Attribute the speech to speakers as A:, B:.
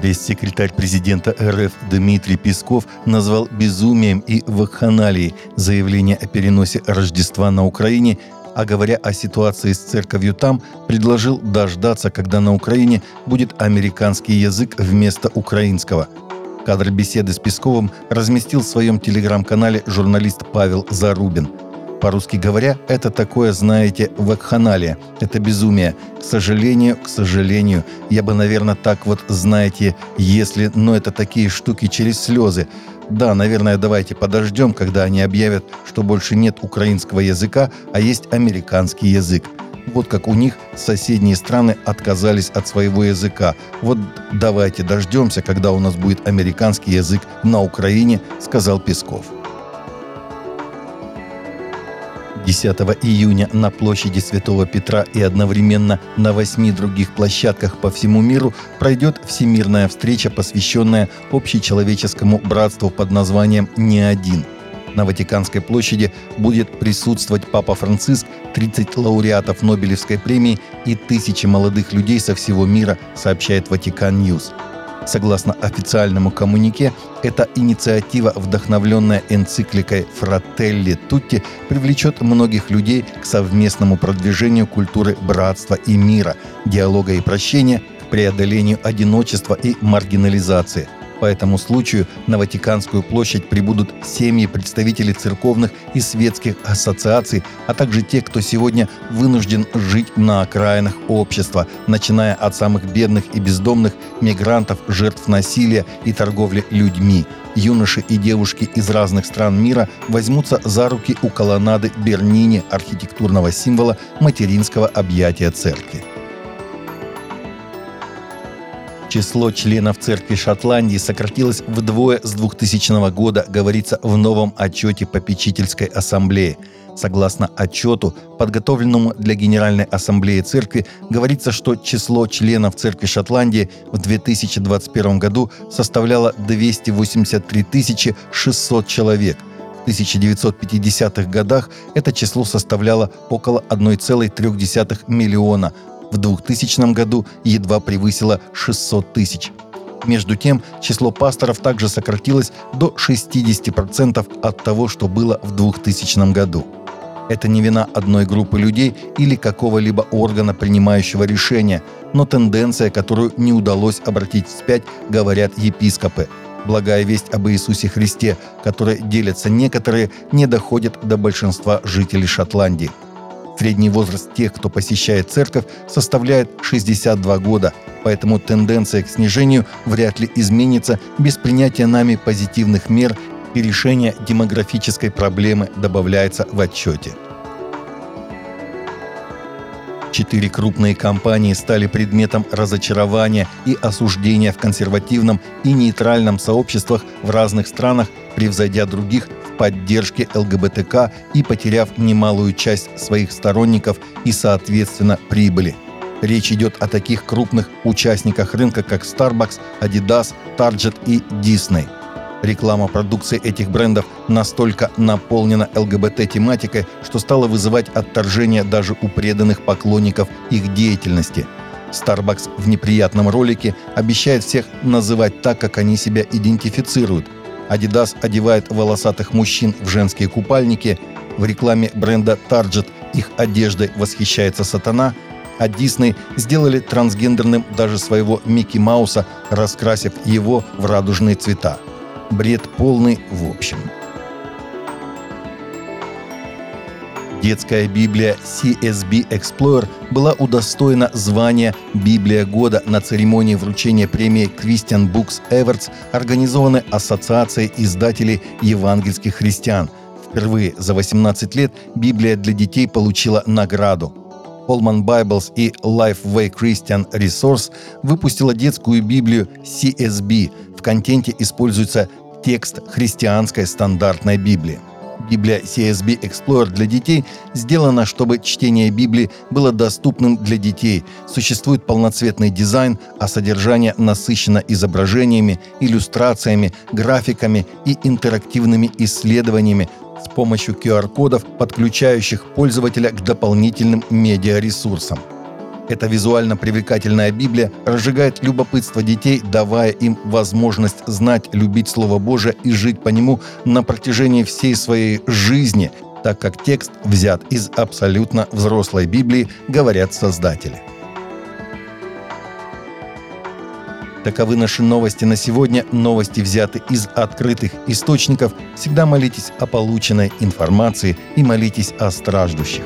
A: Пресс-секретарь президента РФ Дмитрий Песков назвал безумием и вакханалией заявление о переносе Рождества на Украине, а говоря о ситуации с церковью там, предложил дождаться, когда на Украине будет американский язык вместо украинского. Кадр беседы с Песковым разместил в своем телеграм-канале журналист Павел Зарубин – по-русски говоря, это такое, знаете, вакханалия. Это безумие. К сожалению, к сожалению. Я бы, наверное, так вот, знаете, если... Но это такие штуки через слезы. Да, наверное, давайте подождем, когда они объявят, что больше нет украинского языка, а есть американский язык. Вот как у них соседние страны отказались от своего языка. Вот давайте дождемся, когда у нас будет американский язык на Украине, сказал Песков. 10 июня на площади Святого Петра и одновременно на восьми других площадках по всему миру пройдет всемирная встреча, посвященная общечеловеческому братству под названием «Не один». На Ватиканской площади будет присутствовать Папа Франциск, 30 лауреатов Нобелевской премии и тысячи молодых людей со всего мира, сообщает Vatican News. Согласно официальному коммунике, эта инициатива, вдохновленная энцикликой «Fratelli Tutti», привлечет многих людей к совместному продвижению культуры братства и мира, диалога и прощения, преодолению одиночества и маргинализации – по этому случаю на Ватиканскую площадь прибудут семьи представителей церковных и светских ассоциаций, а также те, кто сегодня вынужден жить на окраинах общества, начиная от самых бедных и бездомных мигрантов, жертв насилия и торговли людьми. Юноши и девушки из разных стран мира возьмутся за руки у колоннады Бернини, архитектурного символа материнского объятия церкви. Число членов церкви Шотландии сократилось вдвое с 2000 года, говорится в новом отчете попечительской ассамблеи. Согласно отчету, подготовленному для Генеральной Ассамблеи Церкви, говорится, что число членов Церкви Шотландии в 2021 году составляло 283 600 человек. В 1950-х годах это число составляло около 1,3 миллиона, в 2000 году едва превысило 600 тысяч. Между тем, число пасторов также сократилось до 60% от того, что было в 2000 году. Это не вина одной группы людей или какого-либо органа, принимающего решения, но тенденция, которую не удалось обратить вспять, говорят епископы. Благая весть об Иисусе Христе, которой делятся некоторые, не доходит до большинства жителей Шотландии – Средний возраст тех, кто посещает церковь, составляет 62 года, поэтому тенденция к снижению вряд ли изменится без принятия нами позитивных мер и решения демографической проблемы добавляется в отчете. Четыре крупные компании стали предметом разочарования и осуждения в консервативном и нейтральном сообществах в разных странах, превзойдя других поддержке ЛГБТК и потеряв немалую часть своих сторонников и, соответственно, прибыли. Речь идет о таких крупных участниках рынка, как Starbucks, Adidas, Target и Disney. Реклама продукции этих брендов настолько наполнена ЛГБТ-тематикой, что стала вызывать отторжение даже у преданных поклонников их деятельности. Starbucks в неприятном ролике обещает всех называть так, как они себя идентифицируют – Adidas одевает волосатых мужчин в женские купальники. В рекламе бренда Target их одеждой восхищается сатана. А Disney сделали трансгендерным даже своего Микки Мауса, раскрасив его в радужные цвета. Бред полный в общем. Детская Библия CSB Explorer была удостоена звания «Библия года» на церемонии вручения премии Christian Books Awards, организованной Ассоциацией издателей евангельских христиан. Впервые за 18 лет Библия для детей получила награду. Holman Bibles и Lifeway Christian Resource выпустила детскую Библию CSB. В контенте используется текст христианской стандартной Библии. Библия CSB Explorer для детей сделана, чтобы чтение Библии было доступным для детей. Существует полноцветный дизайн, а содержание насыщено изображениями, иллюстрациями, графиками и интерактивными исследованиями с помощью QR-кодов, подключающих пользователя к дополнительным медиаресурсам. Эта визуально привлекательная Библия разжигает любопытство детей, давая им возможность знать, любить Слово Божие и жить по нему на протяжении всей своей жизни, так как текст взят из абсолютно взрослой Библии, говорят создатели. Таковы наши новости на сегодня. Новости взяты из открытых источников. Всегда молитесь о полученной информации и молитесь о страждущих.